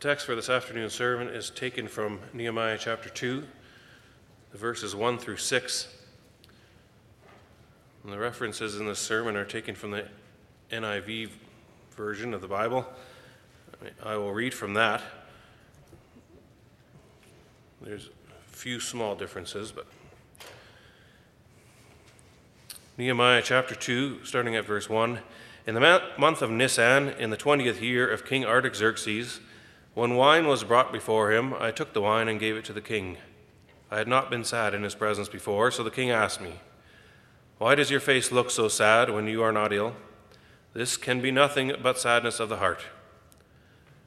text for this afternoon's sermon is taken from Nehemiah chapter 2, the verses 1 through 6. And the references in this sermon are taken from the NIV version of the Bible. I will read from that. There's a few small differences, but Nehemiah chapter 2, starting at verse 1. In the month of Nisan, in the twentieth year of King Artaxerxes, when wine was brought before him, I took the wine and gave it to the king. I had not been sad in his presence before, so the king asked me, Why does your face look so sad when you are not ill? This can be nothing but sadness of the heart.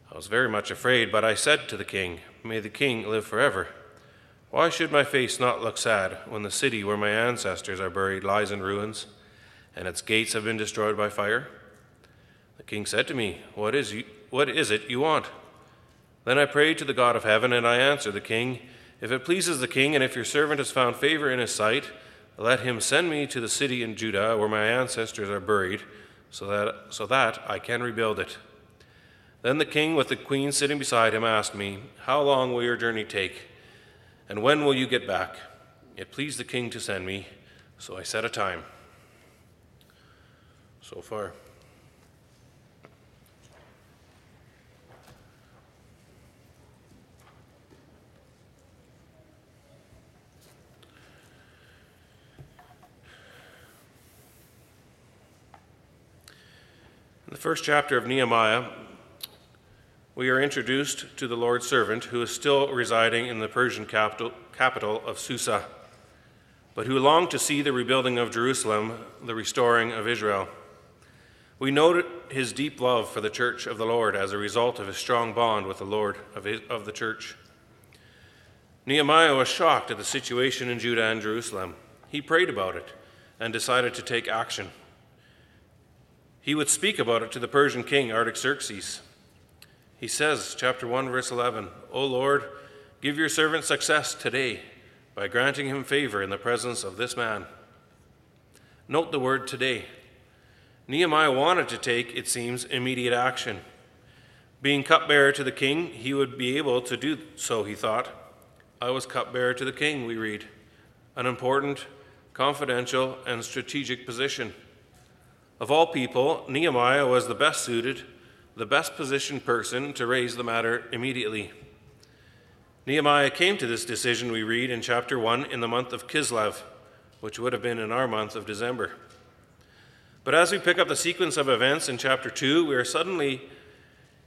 I was very much afraid, but I said to the king, May the king live forever. Why should my face not look sad when the city where my ancestors are buried lies in ruins? and its gates have been destroyed by fire? The king said to me, What is, you, what is it you want? Then I prayed to the God of heaven, and I answered the king, If it pleases the king, and if your servant has found favor in his sight, let him send me to the city in Judah where my ancestors are buried, so that, so that I can rebuild it. Then the king, with the queen sitting beside him, asked me, How long will your journey take? And when will you get back? It pleased the king to send me, so I set a time so far. In the first chapter of Nehemiah, we are introduced to the Lord's servant who is still residing in the Persian capital, capital of Susa, but who longed to see the rebuilding of Jerusalem, the restoring of Israel. We note his deep love for the church of the Lord as a result of his strong bond with the Lord of, his, of the church. Nehemiah was shocked at the situation in Judah and Jerusalem. He prayed about it and decided to take action. He would speak about it to the Persian king Artaxerxes. He says, chapter 1, verse 11, O Lord, give your servant success today by granting him favor in the presence of this man. Note the word today. Nehemiah wanted to take, it seems, immediate action. Being cupbearer to the king, he would be able to do so, he thought. I was cupbearer to the king, we read. An important, confidential, and strategic position. Of all people, Nehemiah was the best suited, the best positioned person to raise the matter immediately. Nehemiah came to this decision, we read in chapter 1, in the month of Kislev, which would have been in our month of December. But as we pick up the sequence of events in chapter 2, we are suddenly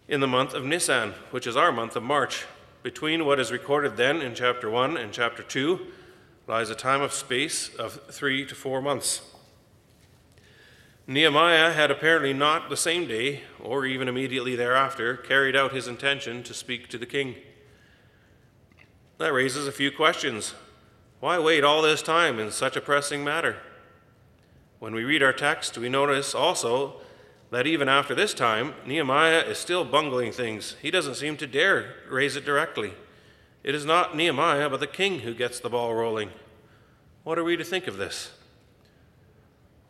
in the month of Nisan, which is our month of March. Between what is recorded then in chapter 1 and chapter 2 lies a time of space of three to four months. Nehemiah had apparently not the same day, or even immediately thereafter, carried out his intention to speak to the king. That raises a few questions. Why wait all this time in such a pressing matter? When we read our text, we notice also that even after this time, Nehemiah is still bungling things. He doesn't seem to dare raise it directly. It is not Nehemiah, but the king who gets the ball rolling. What are we to think of this?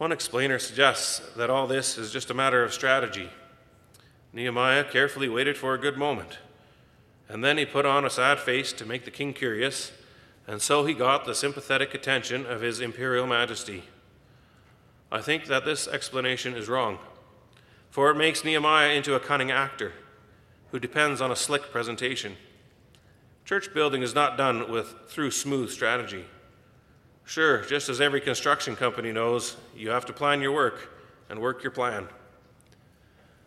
One explainer suggests that all this is just a matter of strategy. Nehemiah carefully waited for a good moment, and then he put on a sad face to make the king curious, and so he got the sympathetic attention of his imperial majesty. I think that this explanation is wrong, for it makes Nehemiah into a cunning actor who depends on a slick presentation. Church building is not done with through smooth strategy. Sure, just as every construction company knows, you have to plan your work and work your plan.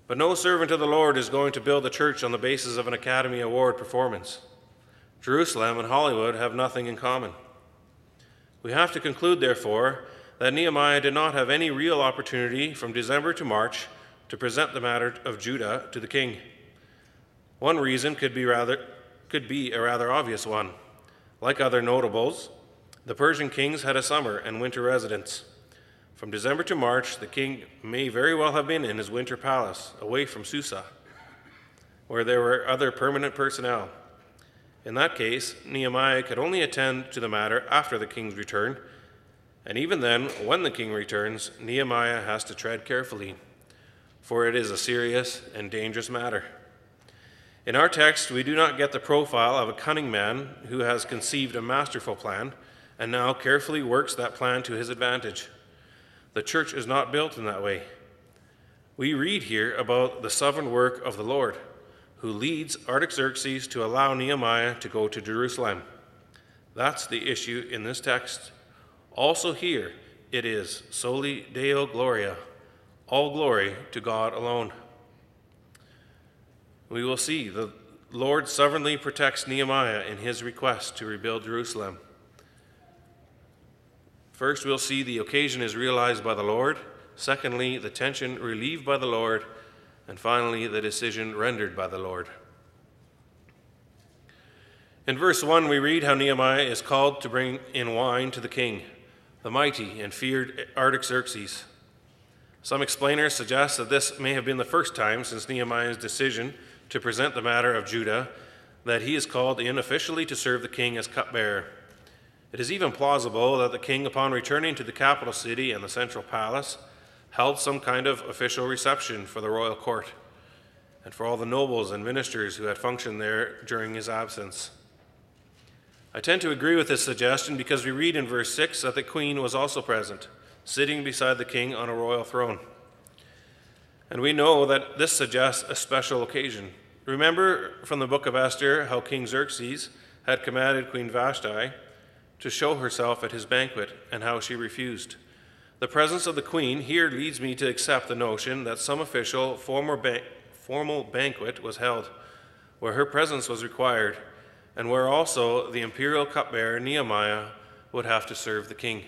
But no servant of the Lord is going to build a church on the basis of an Academy Award performance. Jerusalem and Hollywood have nothing in common. We have to conclude, therefore, that Nehemiah did not have any real opportunity from December to March to present the matter of Judah to the king. One reason could be rather could be a rather obvious one. Like other notables, the Persian kings had a summer and winter residence. From December to March, the king may very well have been in his winter palace, away from Susa, where there were other permanent personnel. In that case, Nehemiah could only attend to the matter after the king's return and even then, when the king returns, Nehemiah has to tread carefully, for it is a serious and dangerous matter. In our text, we do not get the profile of a cunning man who has conceived a masterful plan and now carefully works that plan to his advantage. The church is not built in that way. We read here about the sovereign work of the Lord, who leads Artaxerxes to allow Nehemiah to go to Jerusalem. That's the issue in this text. Also, here it is soli Deo Gloria, all glory to God alone we will see the Lord sovereignly protects Nehemiah in his request to rebuild Jerusalem. First, we'll see the occasion is realized by the Lord. Secondly, the tension relieved by the Lord. And finally, the decision rendered by the Lord. In verse 1, we read how Nehemiah is called to bring in wine to the king, the mighty and feared Artaxerxes. Some explainers suggest that this may have been the first time since Nehemiah's decision to present the matter of Judah that he is called in officially to serve the king as cupbearer. It is even plausible that the king, upon returning to the capital city and the central palace, held some kind of official reception for the royal court and for all the nobles and ministers who had functioned there during his absence. I tend to agree with this suggestion because we read in verse 6 that the queen was also present, sitting beside the king on a royal throne. And we know that this suggests a special occasion. Remember from the book of Esther how King Xerxes had commanded Queen Vashti to show herself at his banquet and how she refused. The presence of the queen here leads me to accept the notion that some official ba- formal banquet was held where her presence was required and where also the imperial cupbearer Nehemiah would have to serve the king.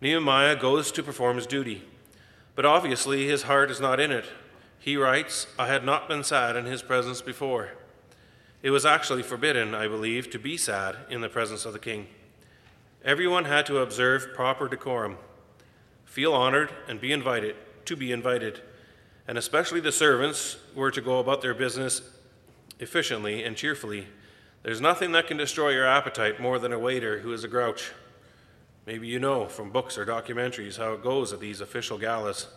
Nehemiah goes to perform his duty. But obviously, his heart is not in it. He writes, I had not been sad in his presence before. It was actually forbidden, I believe, to be sad in the presence of the king. Everyone had to observe proper decorum, feel honored, and be invited, to be invited. And especially the servants were to go about their business efficiently and cheerfully. There's nothing that can destroy your appetite more than a waiter who is a grouch. Maybe you know from books or documentaries how it goes at these official galas.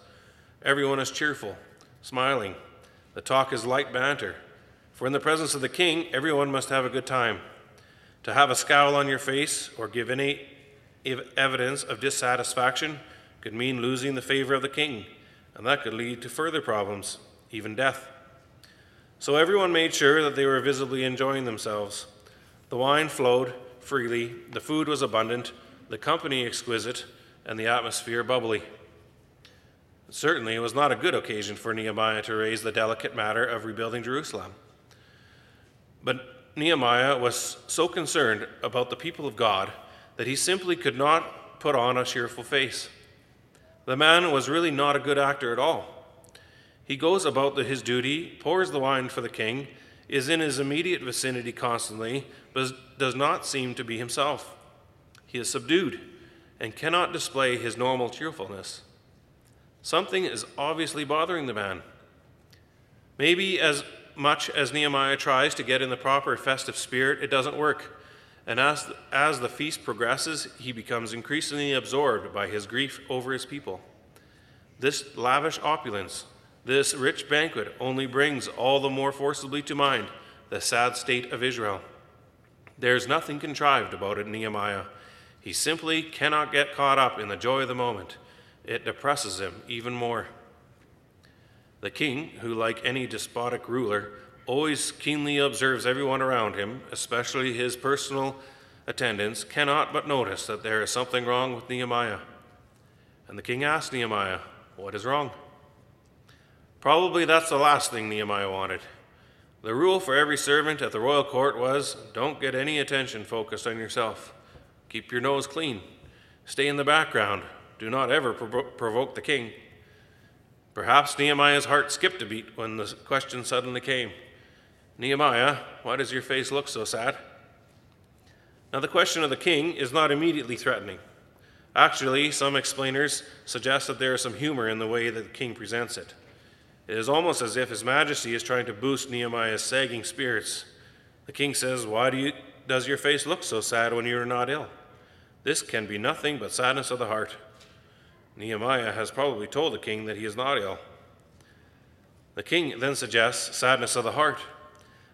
Everyone is cheerful, smiling. The talk is light banter. For in the presence of the king, everyone must have a good time. To have a scowl on your face or give any evidence of dissatisfaction could mean losing the favor of the king, and that could lead to further problems, even death. So everyone made sure that they were visibly enjoying themselves. The wine flowed freely, the food was abundant, the company exquisite, and the atmosphere bubbly. Certainly, it was not a good occasion for Nehemiah to raise the delicate matter of rebuilding Jerusalem. But Nehemiah was so concerned about the people of God that he simply could not put on a cheerful face. The man was really not a good actor at all. He goes about his duty, pours the wine for the king, is in his immediate vicinity constantly, but does not seem to be himself. He is subdued and cannot display his normal cheerfulness. Something is obviously bothering the man. Maybe as much as Nehemiah tries to get in the proper festive spirit, it doesn't work. And as, as the feast progresses, he becomes increasingly absorbed by his grief over his people. This lavish opulence, this rich banquet, only brings all the more forcibly to mind the sad state of Israel. There's nothing contrived about it, Nehemiah. He simply cannot get caught up in the joy of the moment. It depresses him even more. The king, who, like any despotic ruler, always keenly observes everyone around him, especially his personal attendants, cannot but notice that there is something wrong with Nehemiah. And the king asks Nehemiah, What is wrong? Probably that's the last thing Nehemiah wanted. The rule for every servant at the royal court was don't get any attention focused on yourself. Keep your nose clean. Stay in the background. Do not ever provo- provoke the king. Perhaps Nehemiah's heart skipped a beat when the question suddenly came Nehemiah, why does your face look so sad? Now, the question of the king is not immediately threatening. Actually, some explainers suggest that there is some humor in the way that the king presents it. It is almost as if His Majesty is trying to boost Nehemiah's sagging spirits. The king says, Why do you, does your face look so sad when you are not ill? This can be nothing but sadness of the heart. Nehemiah has probably told the king that he is not ill. The king then suggests sadness of the heart,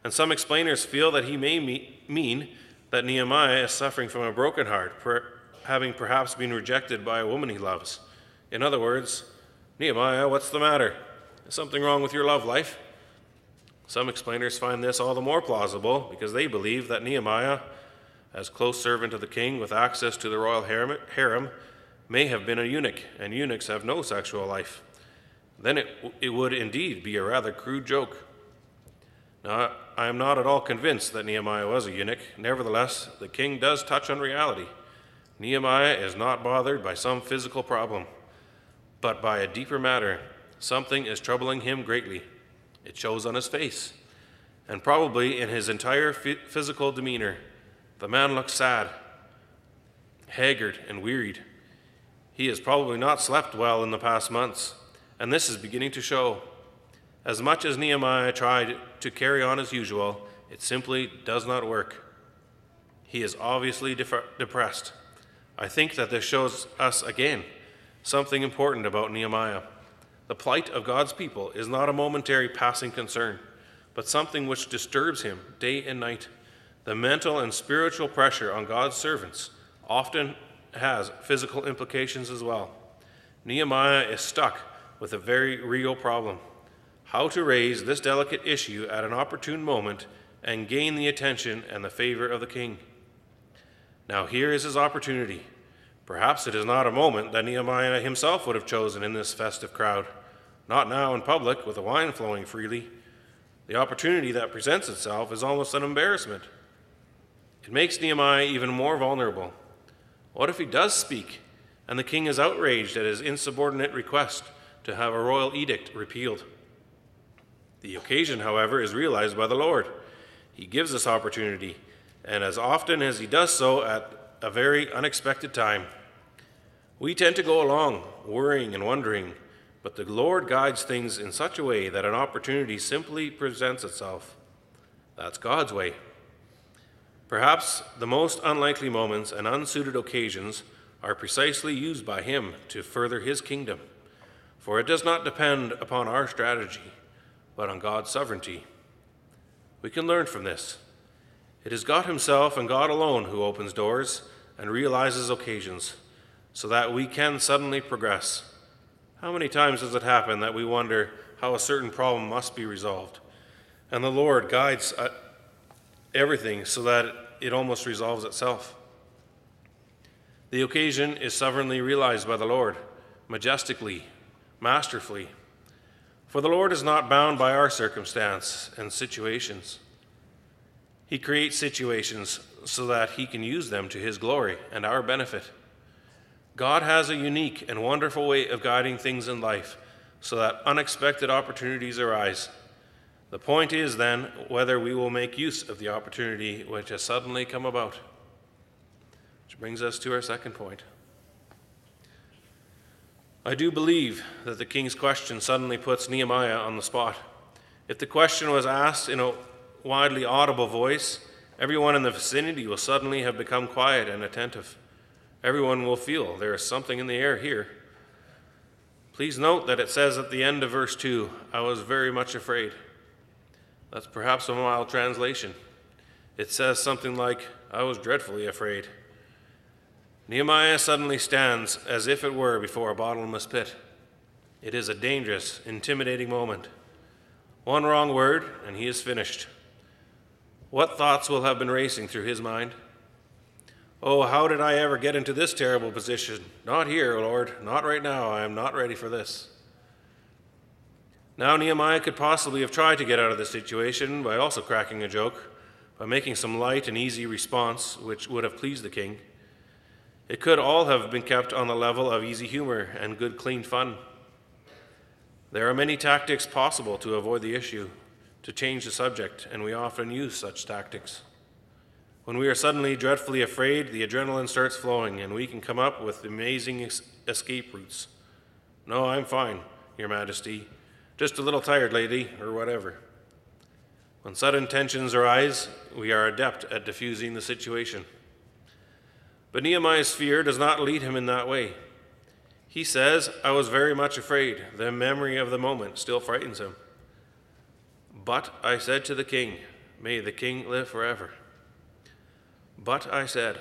and some explainers feel that he may mean that Nehemiah is suffering from a broken heart, having perhaps been rejected by a woman he loves. In other words, Nehemiah, what's the matter? Is something wrong with your love life? Some explainers find this all the more plausible because they believe that Nehemiah, as close servant of the king with access to the royal harem, may have been a eunuch, and eunuchs have no sexual life. Then it, it would indeed be a rather crude joke. Now, I am not at all convinced that Nehemiah was a eunuch. Nevertheless, the king does touch on reality. Nehemiah is not bothered by some physical problem, but by a deeper matter. Something is troubling him greatly. It shows on his face, and probably in his entire physical demeanor. The man looks sad, haggard, and wearied. He has probably not slept well in the past months, and this is beginning to show. As much as Nehemiah tried to carry on as usual, it simply does not work. He is obviously depressed. I think that this shows us again something important about Nehemiah. The plight of God's people is not a momentary passing concern, but something which disturbs him day and night. The mental and spiritual pressure on God's servants often has physical implications as well. Nehemiah is stuck with a very real problem how to raise this delicate issue at an opportune moment and gain the attention and the favor of the king. Now, here is his opportunity. Perhaps it is not a moment that Nehemiah himself would have chosen in this festive crowd, not now in public with the wine flowing freely. The opportunity that presents itself is almost an embarrassment. It makes Nehemiah even more vulnerable. What if he does speak and the king is outraged at his insubordinate request to have a royal edict repealed? The occasion, however, is realized by the Lord. He gives us opportunity, and as often as he does so at a very unexpected time. We tend to go along worrying and wondering, but the Lord guides things in such a way that an opportunity simply presents itself. That's God's way. Perhaps the most unlikely moments and unsuited occasions are precisely used by Him to further His kingdom, for it does not depend upon our strategy, but on God's sovereignty. We can learn from this. It is God Himself and God alone who opens doors and realizes occasions so that we can suddenly progress. How many times does it happen that we wonder how a certain problem must be resolved? And the Lord guides uh, everything so that it almost resolves itself. The occasion is sovereignly realized by the Lord, majestically, masterfully. For the Lord is not bound by our circumstance and situations. He creates situations so that He can use them to His glory and our benefit. God has a unique and wonderful way of guiding things in life so that unexpected opportunities arise. The point is then whether we will make use of the opportunity which has suddenly come about. Which brings us to our second point. I do believe that the king's question suddenly puts Nehemiah on the spot. If the question was asked in a widely audible voice, everyone in the vicinity will suddenly have become quiet and attentive. Everyone will feel there is something in the air here. Please note that it says at the end of verse 2 I was very much afraid. That's perhaps a mild translation. It says something like, I was dreadfully afraid. Nehemiah suddenly stands as if it were before a bottomless pit. It is a dangerous, intimidating moment. One wrong word, and he is finished. What thoughts will have been racing through his mind? Oh, how did I ever get into this terrible position? Not here, Lord. Not right now. I am not ready for this. Now, Nehemiah could possibly have tried to get out of the situation by also cracking a joke, by making some light and easy response which would have pleased the king. It could all have been kept on the level of easy humor and good, clean fun. There are many tactics possible to avoid the issue, to change the subject, and we often use such tactics. When we are suddenly dreadfully afraid, the adrenaline starts flowing, and we can come up with amazing escape routes. No, I'm fine, Your Majesty. Just a little tired, lady, or whatever. When sudden tensions arise, we are adept at diffusing the situation. But Nehemiah's fear does not lead him in that way. He says, I was very much afraid. The memory of the moment still frightens him. But I said to the king, May the king live forever. But I said,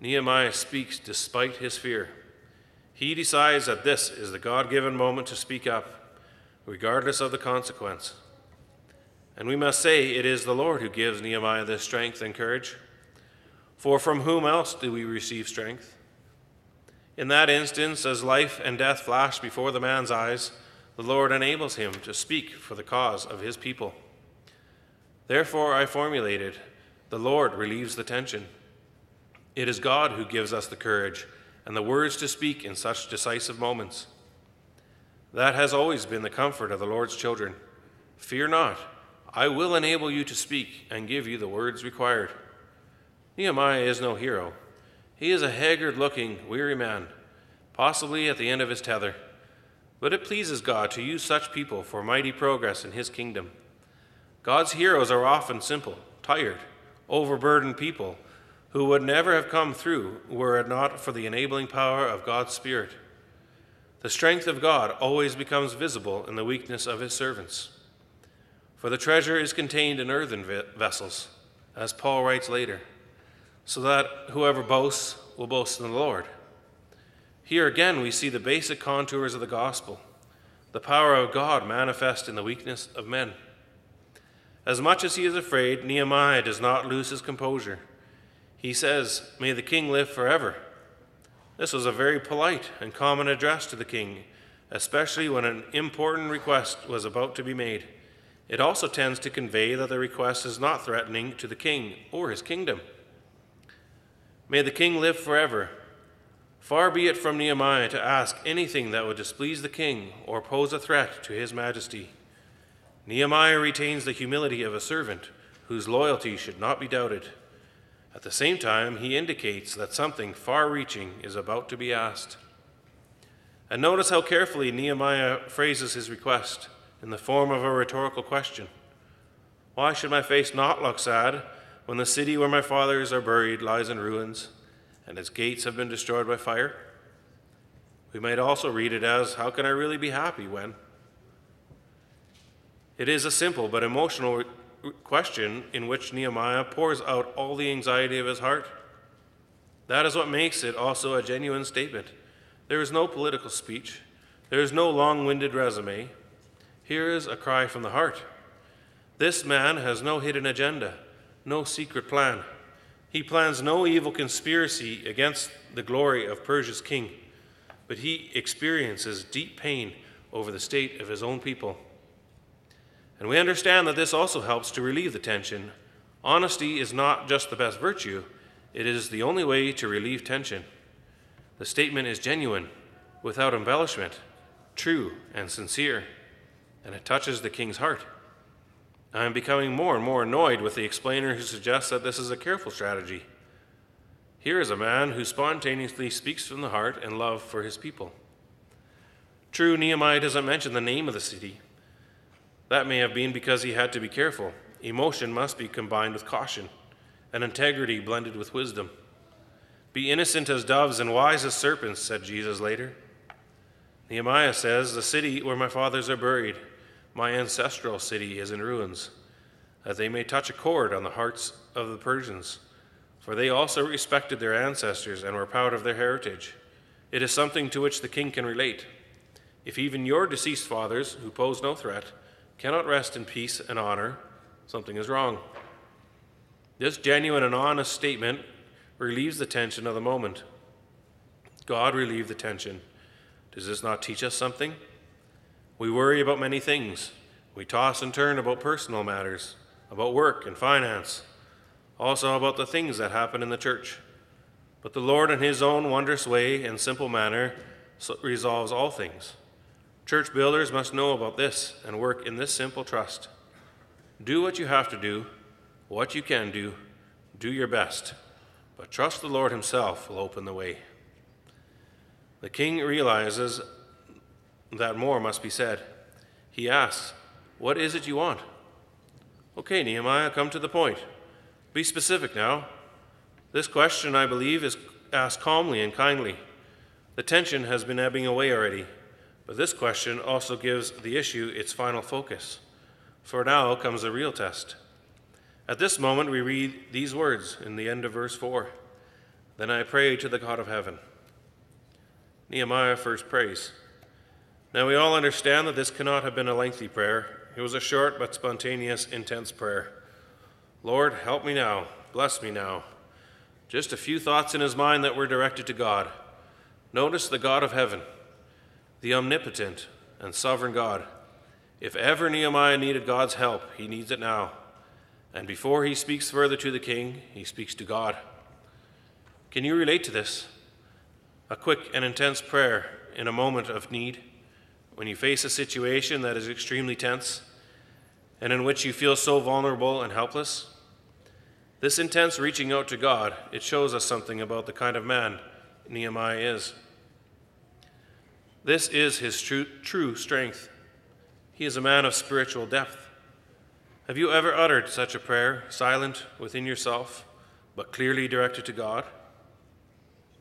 Nehemiah speaks despite his fear. He decides that this is the God given moment to speak up, regardless of the consequence. And we must say it is the Lord who gives Nehemiah this strength and courage. For from whom else do we receive strength? In that instance, as life and death flash before the man's eyes, the Lord enables him to speak for the cause of his people. Therefore, I formulated the Lord relieves the tension. It is God who gives us the courage and the words to speak in such decisive moments. That has always been the comfort of the Lord's children. Fear not, I will enable you to speak and give you the words required. Nehemiah is no hero. He is a haggard looking, weary man, possibly at the end of his tether. But it pleases God to use such people for mighty progress in his kingdom. God's heroes are often simple, tired, overburdened people who would never have come through were it not for the enabling power of God's Spirit. The strength of God always becomes visible in the weakness of his servants. For the treasure is contained in earthen vessels, as Paul writes later so that whoever boasts will boast in the Lord. Here again, we see the basic contours of the gospel the power of God manifest in the weakness of men. As much as he is afraid, Nehemiah does not lose his composure. He says, May the king live forever. This was a very polite and common address to the king, especially when an important request was about to be made. It also tends to convey that the request is not threatening to the king or his kingdom. May the king live forever. Far be it from Nehemiah to ask anything that would displease the king or pose a threat to his majesty. Nehemiah retains the humility of a servant whose loyalty should not be doubted. At the same time, he indicates that something far reaching is about to be asked. And notice how carefully Nehemiah phrases his request in the form of a rhetorical question Why should my face not look sad when the city where my fathers are buried lies in ruins and its gates have been destroyed by fire? We might also read it as, How can I really be happy when? It is a simple but emotional question in which Nehemiah pours out all the anxiety of his heart. That is what makes it also a genuine statement. There is no political speech, there is no long winded resume. Here is a cry from the heart. This man has no hidden agenda no secret plan. He plans no evil conspiracy against the glory of Persia's king, but he experiences deep pain over the state of his own people. And we understand that this also helps to relieve the tension. Honesty is not just the best virtue, it is the only way to relieve tension. The statement is genuine, without embellishment, true and sincere, and it touches the king's heart. I am becoming more and more annoyed with the explainer who suggests that this is a careful strategy. Here is a man who spontaneously speaks from the heart and love for his people. True, Nehemiah doesn't mention the name of the city. That may have been because he had to be careful. Emotion must be combined with caution, and integrity blended with wisdom. Be innocent as doves and wise as serpents, said Jesus later. Nehemiah says, The city where my fathers are buried my ancestral city is in ruins, that they may touch a chord on the hearts of the Persians. For they also respected their ancestors and were proud of their heritage. It is something to which the king can relate. If even your deceased fathers, who pose no threat, cannot rest in peace and honor, something is wrong. This genuine and honest statement relieves the tension of the moment. God relieved the tension. Does this not teach us something? We worry about many things. We toss and turn about personal matters, about work and finance, also about the things that happen in the church. But the Lord, in His own wondrous way and simple manner, resolves all things. Church builders must know about this and work in this simple trust. Do what you have to do, what you can do, do your best, but trust the Lord Himself will open the way. The king realizes that more must be said. He asks, What is it you want? Okay, Nehemiah, come to the point. Be specific now. This question, I believe, is asked calmly and kindly. The tension has been ebbing away already, but this question also gives the issue its final focus. For now comes the real test. At this moment, we read these words in the end of verse 4 Then I pray to the God of heaven. Nehemiah first prays. Now, we all understand that this cannot have been a lengthy prayer. It was a short but spontaneous, intense prayer. Lord, help me now. Bless me now. Just a few thoughts in his mind that were directed to God. Notice the God of heaven, the omnipotent and sovereign God. If ever Nehemiah needed God's help, he needs it now. And before he speaks further to the king, he speaks to God. Can you relate to this? A quick and intense prayer in a moment of need, when you face a situation that is extremely tense and in which you feel so vulnerable and helpless? This intense reaching out to God, it shows us something about the kind of man Nehemiah is. This is his true, true strength. He is a man of spiritual depth. Have you ever uttered such a prayer, silent within yourself, but clearly directed to God?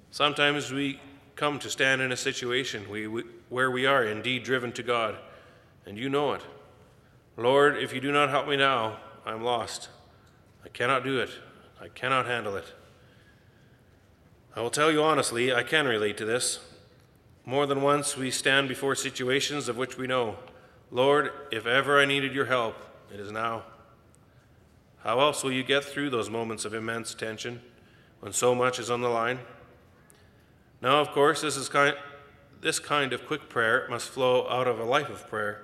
Sometimes we come to stand in a situation we, we, where we are indeed driven to God, and you know it. Lord, if you do not help me now, I'm lost. I cannot do it. I cannot handle it. I will tell you honestly, I can relate to this. More than once, we stand before situations of which we know, Lord, if ever I needed your help, it is now. How else will you get through those moments of immense tension when so much is on the line? Now, of course, this, is kind, this kind of quick prayer must flow out of a life of prayer.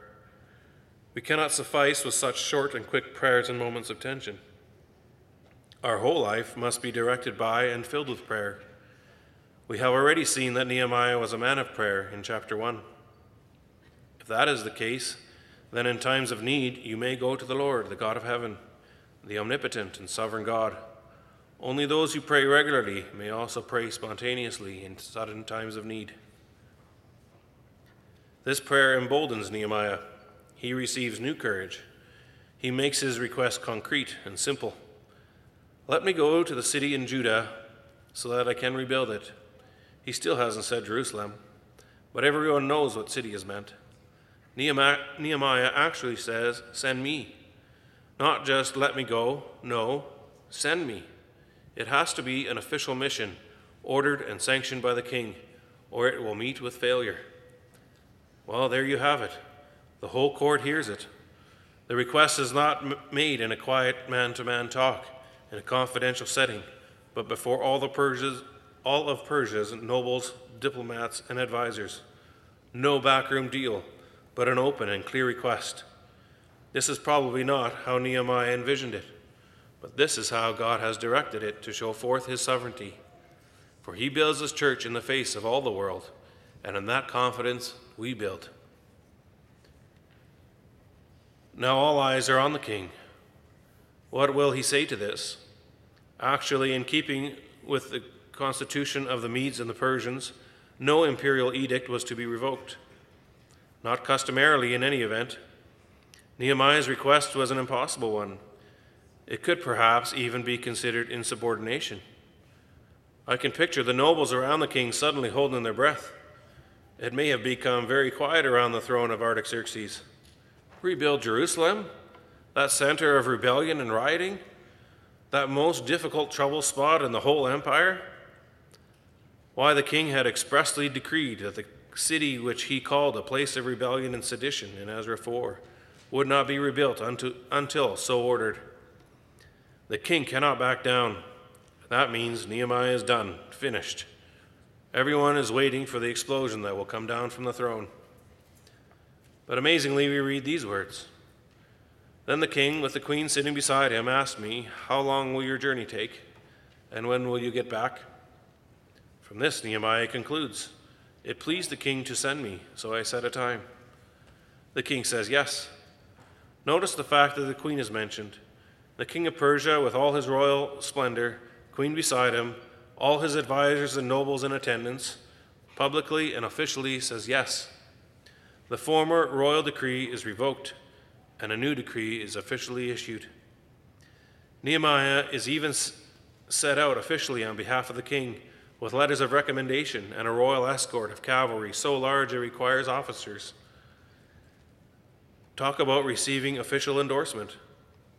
We cannot suffice with such short and quick prayers in moments of tension. Our whole life must be directed by and filled with prayer. We have already seen that Nehemiah was a man of prayer in chapter 1. If that is the case, then in times of need you may go to the Lord, the God of heaven, the omnipotent and sovereign God. Only those who pray regularly may also pray spontaneously in sudden times of need. This prayer emboldens Nehemiah. He receives new courage. He makes his request concrete and simple. Let me go to the city in Judah so that I can rebuild it. He still hasn't said Jerusalem, but everyone knows what city is meant. Nehemiah actually says, Send me. Not just let me go, no, send me. It has to be an official mission, ordered and sanctioned by the king, or it will meet with failure. Well, there you have it. The whole court hears it. The request is not made in a quiet man to man talk in a confidential setting, but before all, the Persians, all of Persia's nobles, diplomats, and advisors. No backroom deal, but an open and clear request. This is probably not how Nehemiah envisioned it, but this is how God has directed it to show forth his sovereignty. For he builds his church in the face of all the world, and in that confidence we build. Now all eyes are on the king. What will he say to this? Actually, in keeping with the constitution of the Medes and the Persians, no imperial edict was to be revoked. Not customarily in any event. Nehemiah's request was an impossible one. It could perhaps even be considered insubordination. I can picture the nobles around the king suddenly holding their breath. It may have become very quiet around the throne of Artaxerxes. Rebuild Jerusalem? That center of rebellion and rioting? That most difficult trouble spot in the whole empire? Why, the king had expressly decreed that the city which he called a place of rebellion and sedition in Ezra 4 would not be rebuilt unto, until so ordered. The king cannot back down. That means Nehemiah is done, finished. Everyone is waiting for the explosion that will come down from the throne. But amazingly, we read these words Then the king, with the queen sitting beside him, asked me, How long will your journey take? And when will you get back? From this, Nehemiah concludes It pleased the king to send me, so I set a time. The king says yes. Notice the fact that the queen is mentioned. The king of Persia, with all his royal splendor, queen beside him, all his advisers and nobles in attendance, publicly and officially says yes. The former royal decree is revoked, and a new decree is officially issued. Nehemiah is even set out officially on behalf of the king with letters of recommendation and a royal escort of cavalry so large it requires officers Talk about receiving official endorsement.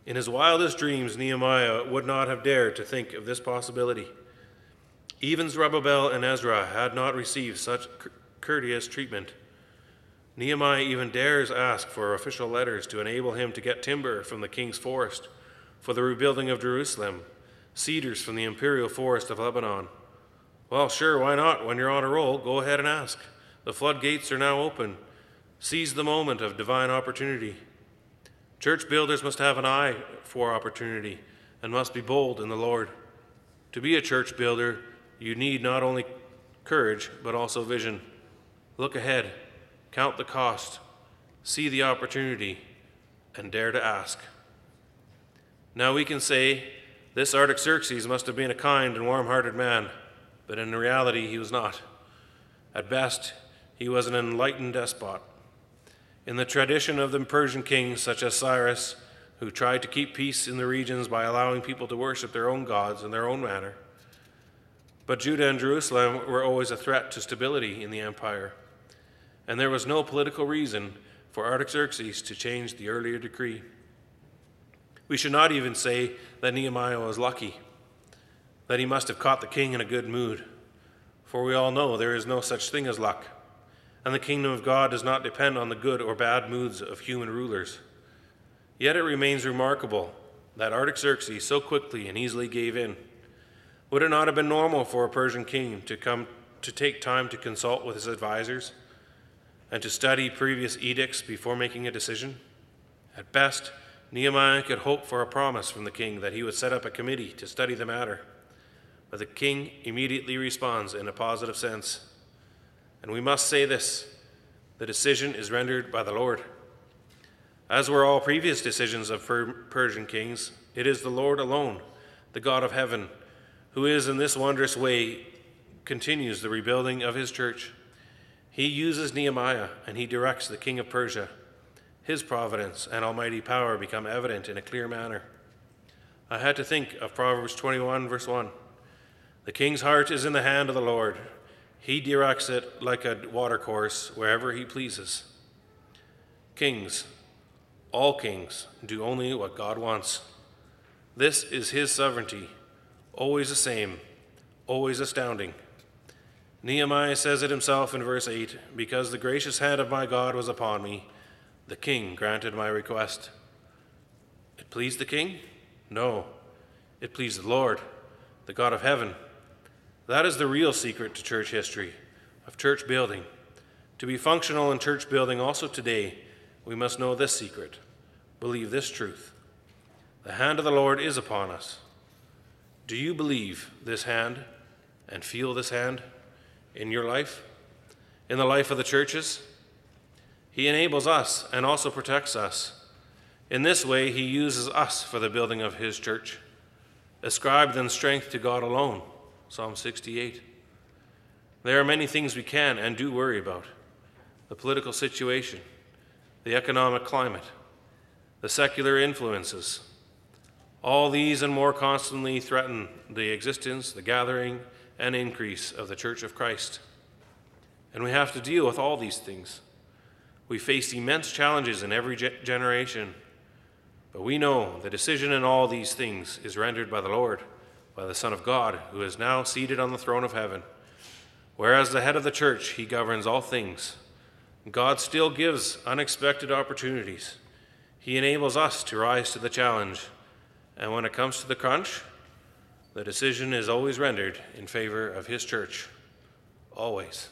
In his wildest dreams, Nehemiah would not have dared to think of this possibility. Even Zerubbabel and Ezra had not received such courteous treatment. Nehemiah even dares ask for official letters to enable him to get timber from the king's forest for the rebuilding of Jerusalem, cedars from the imperial forest of Lebanon. Well, sure, why not? When you're on a roll, go ahead and ask. The floodgates are now open. Seize the moment of divine opportunity. Church builders must have an eye for opportunity and must be bold in the Lord. To be a church builder, you need not only courage, but also vision. Look ahead, count the cost, see the opportunity, and dare to ask. Now we can say this Artaxerxes must have been a kind and warm hearted man, but in reality he was not. At best, he was an enlightened despot. In the tradition of the Persian kings, such as Cyrus, who tried to keep peace in the regions by allowing people to worship their own gods in their own manner. But Judah and Jerusalem were always a threat to stability in the empire, and there was no political reason for Artaxerxes to change the earlier decree. We should not even say that Nehemiah was lucky, that he must have caught the king in a good mood, for we all know there is no such thing as luck, and the kingdom of God does not depend on the good or bad moods of human rulers. Yet it remains remarkable that Artaxerxes so quickly and easily gave in. Would it not have been normal for a Persian king to come to take time to consult with his advisors and to study previous edicts before making a decision? At best, Nehemiah could hope for a promise from the king that he would set up a committee to study the matter. But the king immediately responds in a positive sense. And we must say this the decision is rendered by the Lord. As were all previous decisions of Persian kings, it is the Lord alone, the God of heaven, who is in this wondrous way continues the rebuilding of his church. He uses Nehemiah and he directs the king of Persia his providence and almighty power become evident in a clear manner. I had to think of Proverbs 21, verse 1. The king's heart is in the hand of the Lord. He directs it like a watercourse wherever he pleases. Kings, all kings, do only what God wants. This is his sovereignty, always the same, always astounding. Nehemiah says it himself in verse 8 Because the gracious hand of my God was upon me, the king granted my request. It pleased the king? No. It pleased the Lord, the God of heaven. That is the real secret to church history, of church building. To be functional in church building also today, we must know this secret, believe this truth. The hand of the Lord is upon us. Do you believe this hand and feel this hand in your life, in the life of the churches? He enables us and also protects us. In this way, He uses us for the building of His church. Ascribe then strength to God alone. Psalm 68. There are many things we can and do worry about the political situation, the economic climate, the secular influences. All these and more constantly threaten the existence, the gathering, and increase of the Church of Christ. And we have to deal with all these things. We face immense challenges in every ge- generation, but we know the decision in all these things is rendered by the Lord, by the Son of God, who is now seated on the throne of heaven. Whereas the head of the church, he governs all things. God still gives unexpected opportunities. He enables us to rise to the challenge. And when it comes to the crunch, the decision is always rendered in favor of his church. Always.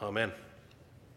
Amen.